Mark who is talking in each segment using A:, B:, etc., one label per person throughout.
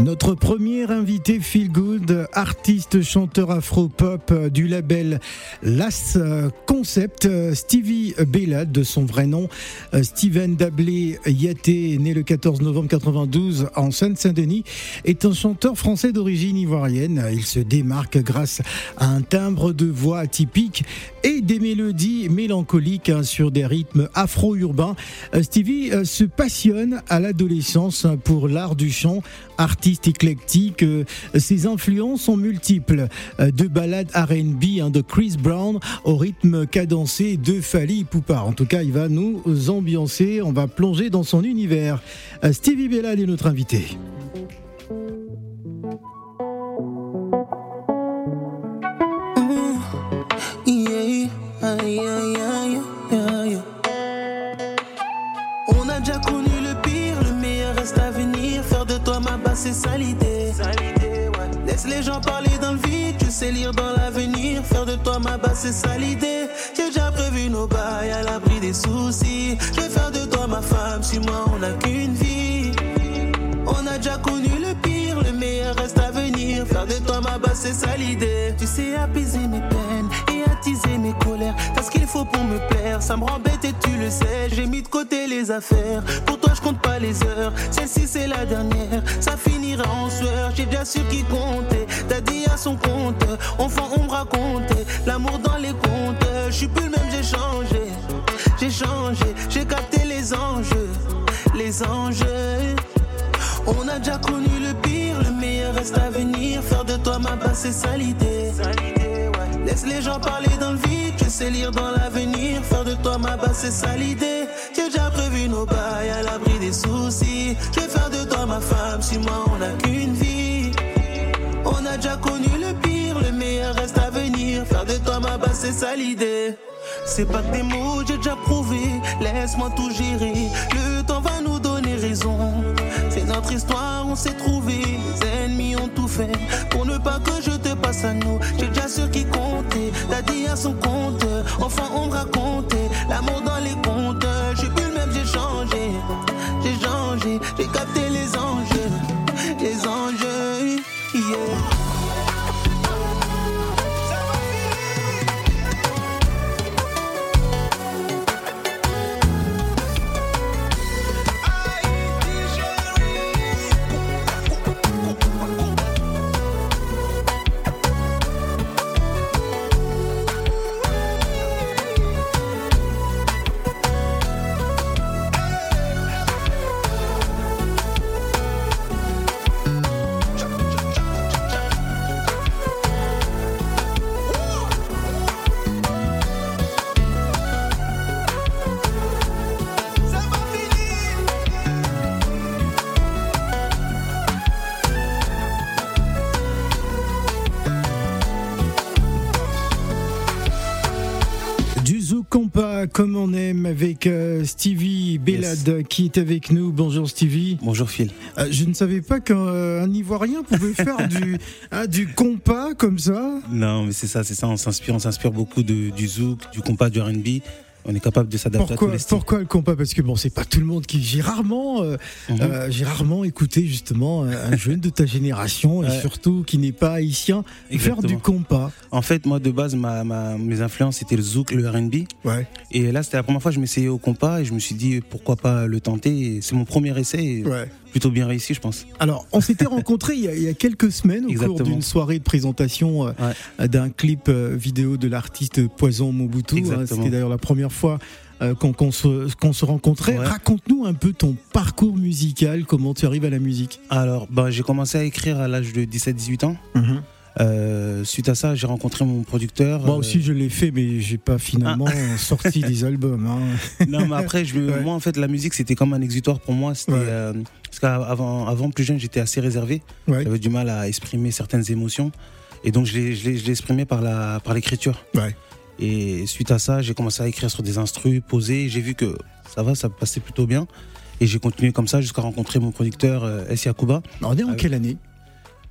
A: Notre premier invité Feel Good, artiste chanteur afro-pop du label Las Concept, Stevie Bellad de son vrai nom, Steven Dablé Yaté, né le 14 novembre 92 en Seine-Saint-Denis, est un chanteur français d'origine ivoirienne. Il se démarque grâce à un timbre de voix atypique et des mélodies mélancoliques hein, sur des rythmes afro-urbains. Stevie euh, se passionne à l'adolescence pour l'art du chant, artiste éclectique. Euh, ses influences sont multiples, euh, de ballades R&B hein, de Chris Brown au rythme cadencé de Fali Poupa. En tout cas, il va nous ambiancer, on va plonger dans son univers. Stevie Bellad est notre invité.
B: A les gens parler dans le vide, tu sais lire dans l'avenir. Faire de toi ma base, c'est ça l'idée. J'ai déjà prévu nos bails à l'abri des soucis. Je vais faire de toi ma femme, si moi on n'a qu'une vie. On a déjà connu le pire, le meilleur reste à venir. Faire de toi ma base, c'est ça l'idée. Tu sais apaiser mes et mes colères. T'as ce qu'il faut pour me plaire, ça me rend bête et tu le sais. J'ai mis de côté les affaires, pour toi je compte pas les heures. Celle-ci c'est la dernière, ça finira en sueur. J'ai déjà su qui comptait, t'as dit à son compte. Enfant, on me racontait l'amour dans les comptes. Je suis plus le même, j'ai changé, j'ai changé, j'ai capté les enjeux, les enjeux. On a déjà connu le pire, le meilleur reste à venir. Faire de toi ma base, c'est ça l'idée. Laisse les gens parler dans le vide, je sais lire dans l'avenir. Faire de toi ma base, c'est ça l'idée. J'ai déjà prévu nos bails à l'abri des soucis. Je vais faire de toi ma femme, si moi on n'a qu'une vie. On a déjà connu le pire, le meilleur reste à venir. Faire de toi ma base, c'est ça l'idée. C'est pas que des mots, j'ai déjà prouvé. Laisse-moi tout gérer. Le temps va nous donner raison. C'est notre histoire, on s'est trouvé. Les ennemis ont tout fait pour ne pas que je te passe à nous. J'ai déjà sur qui compter. T'as dit à son compte. Enfin, on me racontait l'amour dans les comptes.
A: Stevie Bellad qui est avec nous. Bonjour Stevie.
C: Bonjour Phil.
A: Euh, je ne savais pas qu'un euh, Ivoirien pouvait faire du, hein, du compas comme ça.
C: Non, mais c'est ça, c'est ça. On s'inspire, on s'inspire beaucoup de, du zouk, du compas, du R&B. On est capable de s'adapter à tous
A: Pourquoi,
C: les styles.
A: pourquoi le compas? Parce que bon, c'est pas tout le monde qui. J'ai rarement, euh,
C: Mhm.
A: euh, j'ai rarement écouté justement un jeune de ta génération et surtout qui n'est pas haïtien faire du compas.
C: En fait, moi de base, ma, ma- mes influences c'était le zouk, le R&B.
A: Ouais.
C: Et là, c'était la première fois que je m'essayais au compas et je me suis dit pourquoi pas le tenter. C'est mon premier essai, et
A: Ouais.
C: Plutôt bien réussi, je pense.
A: Alors, on s'était rencontrés il, y a- il y a quelques semaines au cours d'une soirée de présentation euh, d'un clip euh, vidéo de l'artiste Poison Mobutu. hein. C'était d'ailleurs la première fois euh, qu'on se, se rencontrait.
C: Ouais.
A: Raconte-nous un peu ton parcours musical, comment tu arrives à la musique.
C: Alors, bah, j'ai commencé à écrire à l'âge de 17-18 ans. Euh, suite à ça, j'ai rencontré mon producteur.
A: Moi
C: euh,
A: aussi, je l'ai fait, mais j'ai pas finalement sorti des albums. hein.
C: non, mais après, je, me-
A: Ouais.
C: moi, en fait, la musique, c'était comme un exutoire pour moi. C'était,
A: Ouais.
C: euh, parce qu'avant, avant, plus jeune, j'étais assez réservé.
A: Ouais.
C: J'avais du mal à exprimer certaines émotions. Et donc, je l'ai, exprimé par, la, par l'écriture. Et suite à ça, j'ai commencé à écrire sur des instrus, poser. et J'ai vu que ça va, ça passait plutôt bien. Et j'ai continué comme ça jusqu'à rencontrer mon producteur, euh, S. Yakuba.
A: On est en
C: Ah
A: quelle année?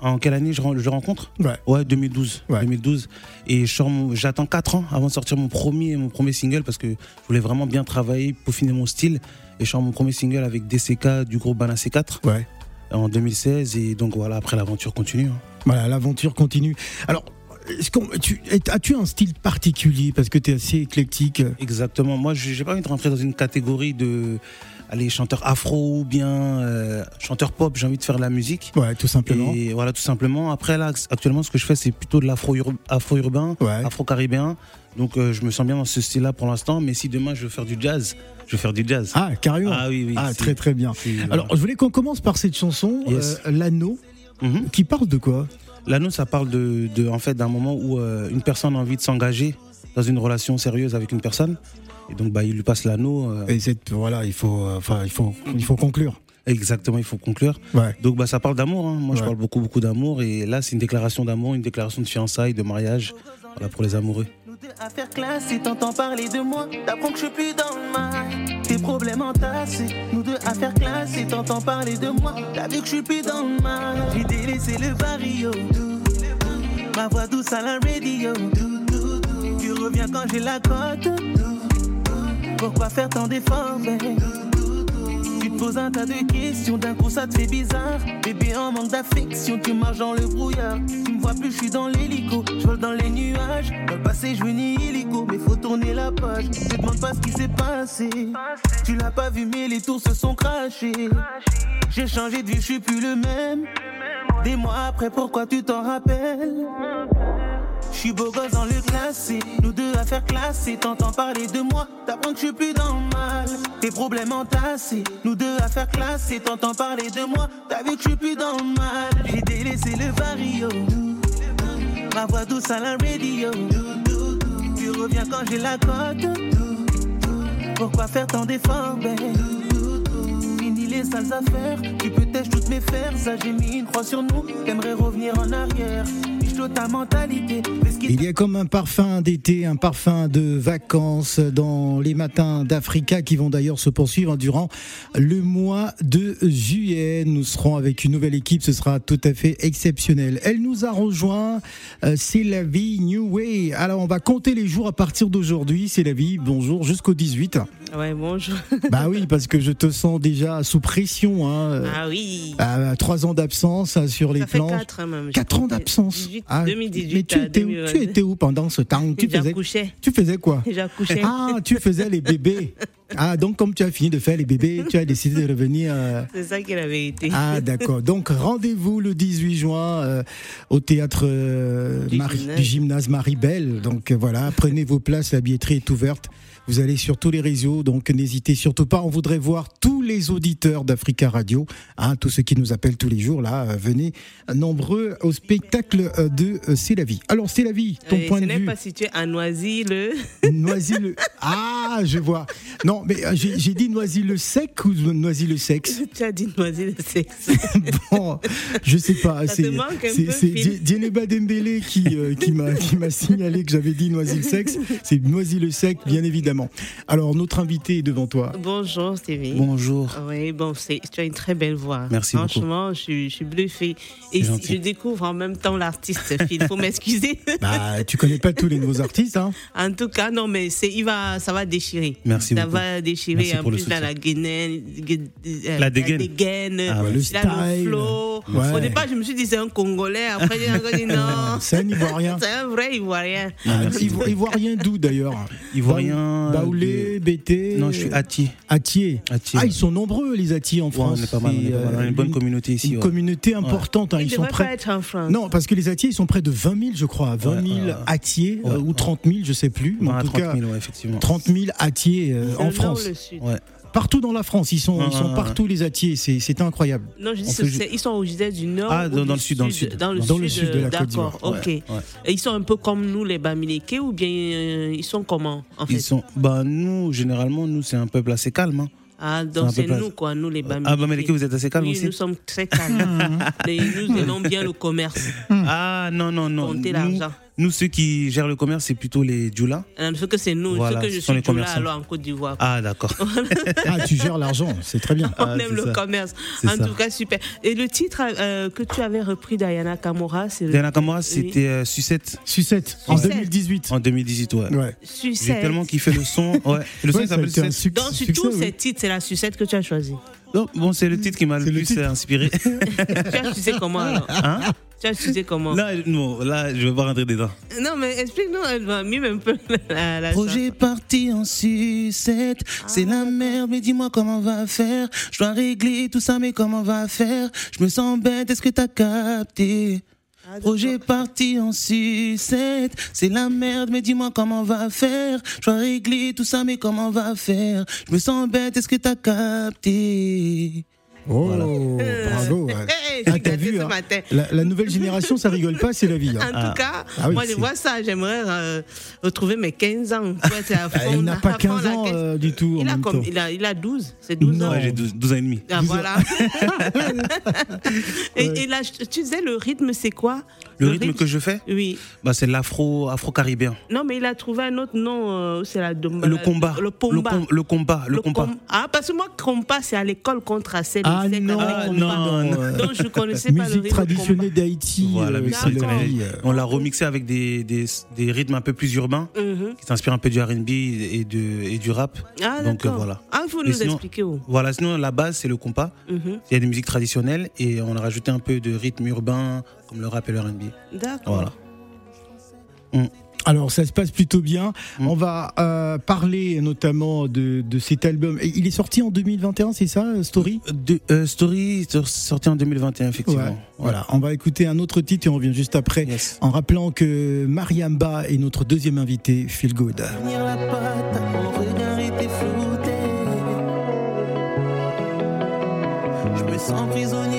C: En quelle année je, ren- je rencontre?
A: Ouais.
C: Ouais, 2012.
A: Ouais.
C: 2012. Et j'attends 4 ans avant de sortir mon premier, mon premier single parce que je voulais vraiment bien travailler, peaufiner mon style. Et je sors mon premier single avec DCK du groupe Bana C4
A: Ouais.
C: en 2016. Et donc voilà, après l'aventure continue. hein.
A: Voilà, l'aventure continue. Alors, as-tu un style particulier parce que tu es assez éclectique?
C: Exactement. Moi, je- j'ai pas envie de rentrer dans une catégorie de allez, chanteur afro ou bien euh, chanteur pop. J'ai envie de faire de la musique.
A: Ouais, tout simplement.
C: Et voilà, tout simplement. Après, là, actuellement, ce que je fais, c'est plutôt de l'afro-urbain,
A: Ouais.
C: afro-caribéen. Donc, euh, je me sens bien dans ce style-là pour l'instant. Mais si demain, je veux faire du jazz, je vais faire du jazz.
A: Ah, carrément.
C: Ah oui, oui.
A: Ah, très très bien. Alors, je voulais qu'on commence par cette chanson,
C: Yes.
A: euh, L'anneau,
C: Mhm.
A: qui parle de quoi?
C: L'anneau, ça parle de, de- en fait, d'un moment où une personne a envie de s'engager dans une relation sérieuse avec une personne. Et donc, bah, il lui passe l'anneau. euh,
A: Et voilà, il faut, euh, enfin, il faut, il faut conclure.
C: exactement, il faut conclure.
A: Ouais.
C: Donc, bah, ça parle d'amour. hein. Moi, je
A: Ouais.
C: parle beaucoup, beaucoup d'amour. Et là, c'est une déclaration d'amour, une déclaration de fiançailles, de mariage. Voilà, pour les amoureux.
B: Nous deux à faire classe et t'entends parler de moi. T'apprends que je suis plus dans le mal. Tes problèmes entassés. Nous deux à faire classe et t'entends parler de moi. T'as vu que je suis plus dans le mal. J'ai délaissé le barrio. Ma voix douce à la radio. Tu reviens quand j'ai la cote. Pourquoi faire tant d'efforts, babe Tu te poses un tas de questions, d'un coup ça te fait bizarre. Bébé en manque d'affection, tu marches dans le brouillard. Tu me vois plus, je suis dans l'hélico, je vole dans les nuages. Dans le passé, je venais illico, mais faut tourner la page. Je te demande pas ce qui s'est passé. Tu l'as pas vu, mais les tours se sont crachés. J'ai changé de vie, je suis plus le même. Des mois après, pourquoi tu t'en rappelles? Je suis beau gosse dans le classé, nous deux à faire classer, t'entends parler de moi, t'apprends que je suis plus dans le mal. Tes problèmes entassés, nous deux à faire classer, t'entends parler de moi, t'as vu que je suis plus dans le mal. J'ai délaissé le barrio, ma voix douce à la radio. Tu reviens quand j'ai la cote, pourquoi faire tant d'efforts, Fini les sales affaires, tu peux têcher toutes mes fers, ça j'ai mis une croix sur nous, t'aimerais revenir en arrière. Ta mentalité,
A: Il y a comme un parfum d'été, un parfum de vacances dans les matins d'Africa qui vont d'ailleurs se poursuivre durant le mois de juillet. Nous serons avec une nouvelle équipe, ce sera tout à fait exceptionnel. Elle nous a rejoint, euh, c'est la vie New Way. Alors on va compter les jours à partir d'aujourd'hui, c'est la vie, bonjour, jusqu'au 18.
D: Ouais, bonjour.
A: Bah oui, parce que je te sens déjà sous pression. Hein.
D: Ah oui.
A: À trois ans d'absence hein, sur les
D: Ça fait
A: planches.
D: 4 même.
A: Quatre ans d'absence.
D: 18,
A: Ah,
D: 2018
A: mais tu
D: à
A: étais, où,
D: 2022.
A: tu étais où pendant ce temps? Tu faisais, tu faisais quoi?
D: J'accouchais.
A: Ah, tu faisais les bébés. Ah, donc comme tu as fini de faire les bébés, tu as décidé de revenir. euh,
D: C'est ça qui est la vérité.
A: Ah, d'accord. Donc rendez-vous le 18 juin euh, au théâtre euh,
D: Du
A: Marie-
D: gymnase.
A: du gymnase Marie-Belle. Donc voilà, prenez vos places, la billetterie est ouverte. Vous allez sur tous les réseaux, donc n'hésitez surtout pas. On voudrait voir tous les auditeurs d'Africa Radio, hein, tous ceux qui nous appellent tous les jours, là, euh, venez nombreux au spectacle euh, de euh, C'est la vie. Alors, C'est la vie, ton point
D: ce
A: de
D: n'est
A: vue.
D: pas situé à Noisy-le.
A: Noisy-le. Ah, je vois. Non, mais j'ai dit Noisy-le-Sec ou Noisy-le-Sexe
D: tu as dit Noisy-le sexe.
A: Bon, je sais pas. C'est Dieneba Dembélé qui, euh, qui m'a signalé que j'avais dit Noisy-le-Sexe. C'est Noisy-le-Sec, bien évidemment. Alors, notre invité est devant toi.
D: Bonjour, Stevie.
C: Bonjour.
D: Oui, bon, c'est- tu as une très belle voix.
C: Merci beaucoup.
D: Franchement, je suis, je suis bluffée. Et si
C: gentil.
D: je découvre en même temps l'artiste, il faut m'excuser.
A: Bah, tu connais pas tous les nouveaux artistes, hein
D: En tout cas, non, mais c'est, il va, ça va déchirer.
C: Merci
D: Ça
C: beaucoup.
D: va déchirer.
C: Merci
D: en
C: pour le
D: plus, là,
C: soutien.
D: la gaine, euh,
C: La dégaine.
D: dégaine,
C: Ah.
A: Le
D: a le
A: style.
D: flow.
A: Ouais.
D: Au départ, je me suis dit, c'est un Congolais. Après, j'ai encore dit non.
A: C'est un Ivoirien.
D: C'est un vrai Ivoirien.
A: Ah, Ivoirien d'où d'ailleurs?
C: Ivoirien.
A: Baoulé, BT
C: Non, je suis Ati.
A: Atier.
C: Atier.
A: Ah, ils sont nombreux les Atiers en
C: Ouais,
A: France.
C: on est pas mal, on est
A: C'est,
C: pas mal. On a une bonne
A: une-
C: communauté ici.
A: Une
C: ouais.
A: communauté importante. hein,
D: Il
A: Ils sont près.
D: pas être en France.
A: Non, parce que les Atiers, ils sont près de 20 000, je crois. 20 000
C: Ouais, ouais.
A: Atiers, euh, ou
C: ouais.
A: 30 000, je sais plus. Mais en tout
C: 30
A: cas,
C: 000, ouais, effectivement.
A: 30 000 Atiers euh, en France.
D: ou le sud
C: Ouais.
A: Partout dans la France, ils sont,
C: Ouais,
A: ils sont
C: ouais,
A: partout les Atiers. C'est incroyable.
D: Non, je dis
C: fait
D: ils sont originaires du nord.
C: Ah,
D: ou
C: dans-
D: du
C: dans le sud, dans le sud.
D: Dans le
A: Dans
D: sud,
A: le sud de la Côte
D: D'accord,
A: d'Ivoire,
D: ok.
C: ouais.
D: Et ils sont un peu comme nous, les Bamileke, ou bien euh, ils sont comment, en fait?
C: Ils sont. Bah, nous, généralement, nous, c'est un peuple assez calme. hein.
D: Ah, donc c'est nous, quoi, nous, les Bamileke.
C: Ah, Bamileke, vous êtes assez calme
D: oui,
C: aussi?
D: nous sommes très calmes. Et nous aimons bien le commerce,
C: Ah, non, non, non.
D: compter l'argent.
C: Nous, ceux qui gèrent le commerce, c'est plutôt les Djoula.
D: Euh, Ce que c'est nous,
C: Voilà,
D: ce que je suis
C: commerçants.
D: alors en Côte d'Ivoire.
C: Ah, d'accord.
A: Ah, tu gères l'argent, c'est très bien.
D: On
C: Ah,
D: aime le
C: ça.
D: commerce. En
C: ça.
D: tout cas, super. Et le titre euh, que tu avais repris d'Ayana Kamora, c'est
C: Diana Kamura, c'était euh, Sucette
A: Sucette, en
D: Sucette.
A: 2018.
C: en 2018, ouais.
A: Ouais.
C: J'ai
D: Sucette.
C: tellement kiffé le son. Ouais. Le son il s'appelle Sucette.
A: suc-
D: Donc, sur
A: succès,
D: tous
A: oui.
D: ces titres, c'est la sucette que tu as choisi.
C: Non, bon, c'est le titre qui m'a le plus inspiré.
D: tu as choisi comment alors?
C: Hein?
D: Tu as choisi comment
C: Là, non, là, je vais pas rentrer dedans.
D: Non, mais explique-nous, elle va mime un peu la, la
C: Projet parti en sucette, c'est la merde, mais dis-moi comment on va faire. Je dois régler tout ça, mais comment on va faire? Je me sens bête, est-ce que t'as capté?
D: Ah,
C: Projet parti en sucette, c'est la merde, mais dis-moi comment on va faire. Je dois régler tout ça, mais comment on va faire? Je me sens bête, est-ce que t'as capté?
A: Oh,
C: Voilà.
A: bravo. ouais.
D: Hey,
A: Ah, t'as vu,
D: ce
A: hein.
D: matin.
A: La, la nouvelle génération, ça rigole pas, c'est la vie. hein.
D: En tout cas,
A: Ah oui,
D: moi je vois ça, j'aimerais euh, retrouver mes 15 ans. Ouais, à
A: Ah,
D: fond,
A: il n'a pas
D: fond
A: 15
D: la
A: ans euh, du tout en
D: il, a
A: même
D: comme-
A: temps.
D: il, a, il a 12, c'est 12
A: Non.
D: ans.
C: Ouais, j'ai 12, 12 ans et demi.
D: Ah,
A: 12 ans.
D: voilà. et, et là, tu disais, le rythme, c'est quoi?
C: Le rythme que je fais,
D: Oui.
C: bah, c'est l'afro, afro-caribéen.
D: Non, mais il a trouvé un autre nom, euh, c'est la
C: Le
D: la-
C: combat.
D: Le combat.
C: com- le combat. Le, combat.
D: com- Ah, parce que moi, combat, c'est à l'école contre Assel.
A: Ah non,
C: Ah, non, non.
A: euh,
D: Donc, je connaissais pas le
A: Musique traditionnelle d'Haïti.
C: Voilà,
A: euh, la vie, euh.
C: On l'a remixé avec des, des, des rythmes un peu plus urbains.
D: Mhm.
C: qui s'inspirent un peu du RB et, de, et du rap.
D: Ah,
C: Donc,
D: d'accord.
C: euh, voilà.
D: Ah, il faut nous
C: sinon-
D: expliquer où.
C: Voilà, sinon la base c'est le compas.
D: Mhm.
C: Il y a des musiques traditionnelles et on a rajouté un peu de rythme urbain comme le rap et le RB.
D: D'accord.
C: Voilà.
A: Alors ça se passe plutôt bien.
C: Mm.
A: On va euh, parler notamment de, de cet album. Et il est sorti en 2021, c'est ça, euh, Story?
C: De, euh, Story est sorti en 2021 effectivement.
A: Ouais. Voilà, on va écouter un autre titre et on revient juste après.
C: Yes.
A: En rappelant que Mariamba est notre deuxième invité, Feel Good.
B: Je me sens prisonnier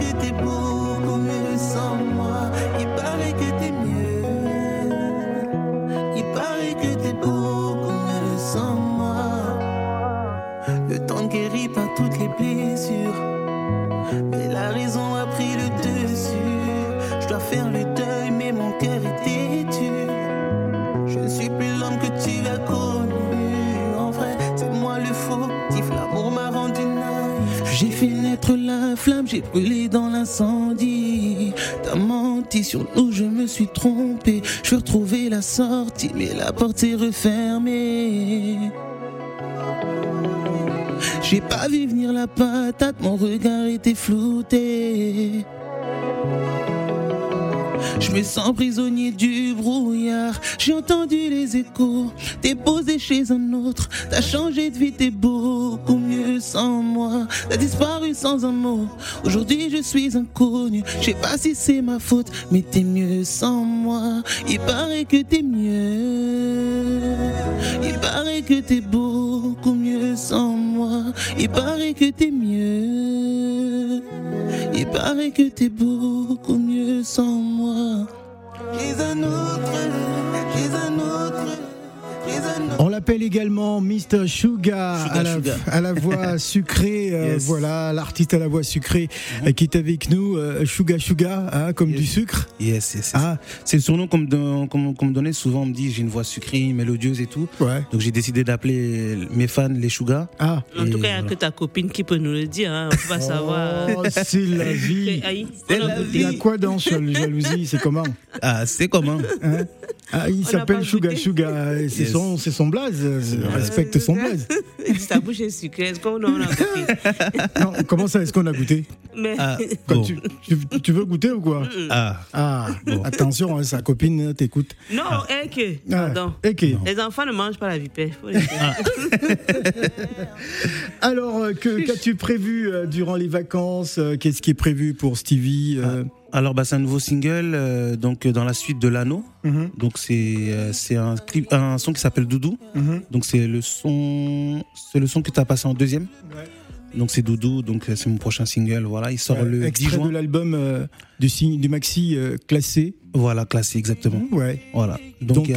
B: que t'es beaucoup T'as menti sur nous, je me suis trompé. Je retrouver la sortie, mais la porte est refermée. J'ai pas vu venir la patate, mon regard était flouté. Je me sens prisonnier du brouillard. J'ai entendu les échos. T'es posé chez un autre. T'as changé de vie, t'es beaucoup mieux sans moi. T'as disparu sans un mot. Aujourd'hui, je suis inconnu. Je sais pas si c'est ma faute, mais t'es mieux sans moi. Il paraît que t'es mieux. Il paraît que t'es beaucoup mieux sans moi. Il paraît que t'es mieux. Il paraît que t'es beaucoup mieux moi. Autre, j'ai un autre.
A: On l'appelle également Mr. Sugar,
C: Sugar,
A: à, la,
C: Sugar.
A: à la voix sucrée. euh. Voilà, l'artiste à la voix sucrée euh, qui est avec nous. euh, Sugar Sugar, hein, comme
C: Yes.
A: du sucre.
C: Yes, yes, yes.
A: Ah,
C: C'est le surnom qu'on me, donnait souvent. On me dit j'ai une voix sucrée, mélodieuse et tout.
A: ouais.
C: Donc j'ai décidé d'appeler mes fans les Sugar.
A: Ah.
D: En tout cas, il n'y a
C: voilà.
D: que ta copine qui peut nous le dire. Hein. On peut pas savoir.
A: Oh, c'est la vie.
C: La.
A: Il y a quoi dans jal- jalousie C'est comment?
C: Ah, c'est comment?
A: Hein? Ah, Il s'appelle
D: goûté.
A: Sugar. et C'est
C: Yes.
A: son, c'est son blaze. euh, Respecte son blaze.
D: Sa bouche est sucrée. Est-ce qu'on a goûté
A: Non, comment ça Est-ce qu'on a goûté
D: Mais
C: Ah, bon.
A: tu, tu- tu veux goûter ou quoi
C: Ah,
A: Ah, attention, hein, sa copine t'écoute.
D: non, eh que.
A: Ah,
D: Pardon.
A: ok.
D: Les enfants ne mangent pas la vipère.
A: Alors, euh, que- qu'as-tu prévu euh, durant les vacances Euh, Qu'est-ce qui est prévu pour Stevie euh,
C: alors bah, c'est un nouveau single euh, donc euh, dans la suite de l'anneau.
A: mhm,
C: Donc c'est euh, c'est un clip un son qui s'appelle Doudou.
A: mhm.
C: Donc c'est le son c'est le son que tu as passé en deuxième. Donc c'est Doudou, donc c'est mon prochain single. Voilà, il sort
A: Ouais,
C: le 10
A: extrait
C: juin.
A: de l'album euh, du, signe- du maxi euh, classé.
C: Voilà, classé exactement.
A: Ouais.
C: Voilà. Donc.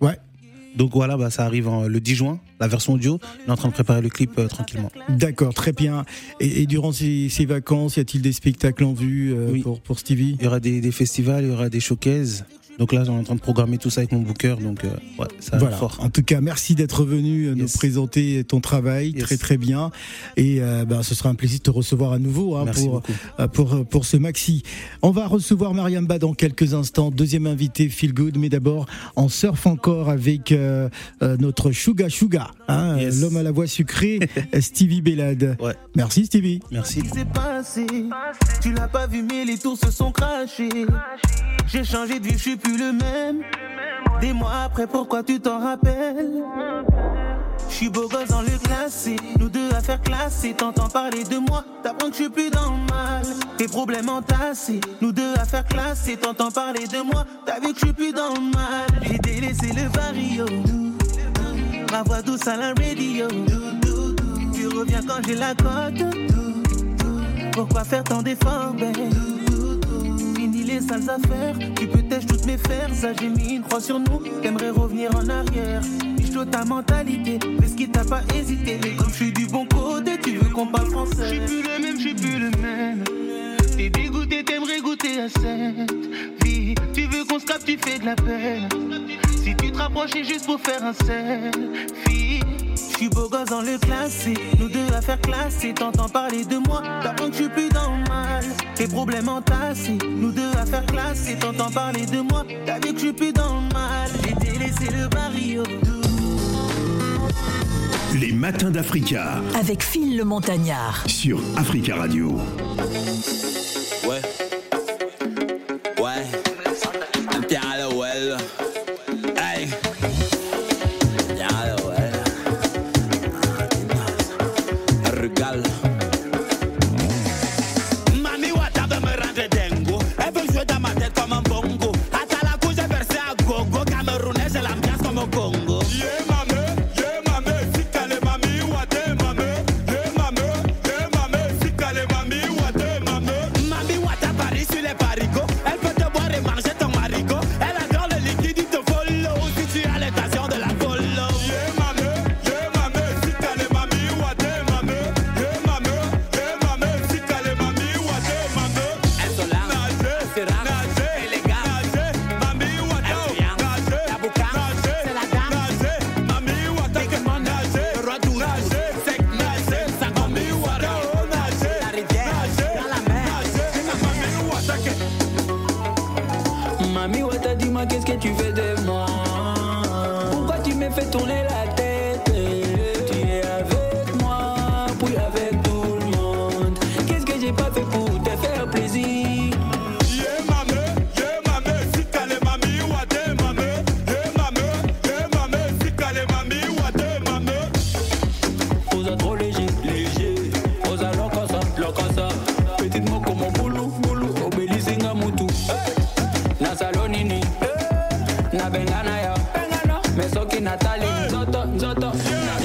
A: Ouais.
C: Donc voilà, bah, ça arrive en- le 10 juin, la version audio. On est en train de préparer le clip euh, tranquillement.
A: D'accord, très bien. Et, et durant ces, ces vacances, y a-t-il des spectacles en vue euh,
C: Oui.
A: pour, pour Stevie?
C: Il y aura des, des festivals, il y aura des showcases. Donc là, on est en train de programmer tout ça avec mon booker. Donc euh, ouais, ça va
A: Voilà.
C: fort.
A: En tout cas, merci d'être venu euh, nous présenter ton travail,
C: Yes.
A: très très bien. Et euh, ben, ce sera un plaisir de te recevoir à nouveau hein,
C: Merci
A: pour, euh, pour, pour ce maxi. On va recevoir Mariam Ba dans quelques instants, deuxième invité Feel Good, mais d'abord on surfe encore avec euh, euh, notre Suga Suga, hein,
C: Yes.
A: l'homme à la voix sucrée, Stevie Bellade.
C: Ouais.
A: Merci Stevie.
C: Merci.
B: qui s'est passé? Tu l'as pas vu, mais les tours se sont crachés. J'ai changé de vie, je suis plus le même. Des mois après, pourquoi tu t'en rappelles? Je suis beau gosse dans le classé, nous deux à faire classer. T'entends parler de moi, t'apprends que je suis plus dans le mal. Tes problèmes entassés, nous deux à faire classer. T'entends parler de moi, t'as vu que je suis plus dans le mal. J'ai délaissé le vario, ma voix douce à la radio. Tu reviens quand j'ai la cote. Pourquoi faire tant d'efforts, ben Fini les sales affaires, tu peux têcher toutes mes fers, ça j'ai mis une croix sur nous, t'aimerais revenir en arrière. Miche ta mentalité, fais ce qui t'a pas hésité, mais comme je suis du bon côté, tu veux qu'on parle français. Je suis plus le même, je suis plus le même. T'es dégoûté, t'aimerais goûter à cette vie. Tu veux qu'on se capte, tu fais de la peine. Si tu te rapproches, juste pour faire un selfie. Suis beau gosse dans le classé, nous deux à faire classer. T'entends parler de moi, t'apprends que je suis plus dans le mal. Tes problèmes entassés, nous deux à faire classer. T'entends parler de moi, t'as vu que je suis plus dans le mal. J'ai délaissé le barrio.
E: Les matins d'Africa
F: Avec Phil le Montagnard.
E: sur Africa Radio.
G: Ouais. qu'est-ce que tu fais de
H: moi fucking Natalie. Nzoto, Nzoto, Nzoto.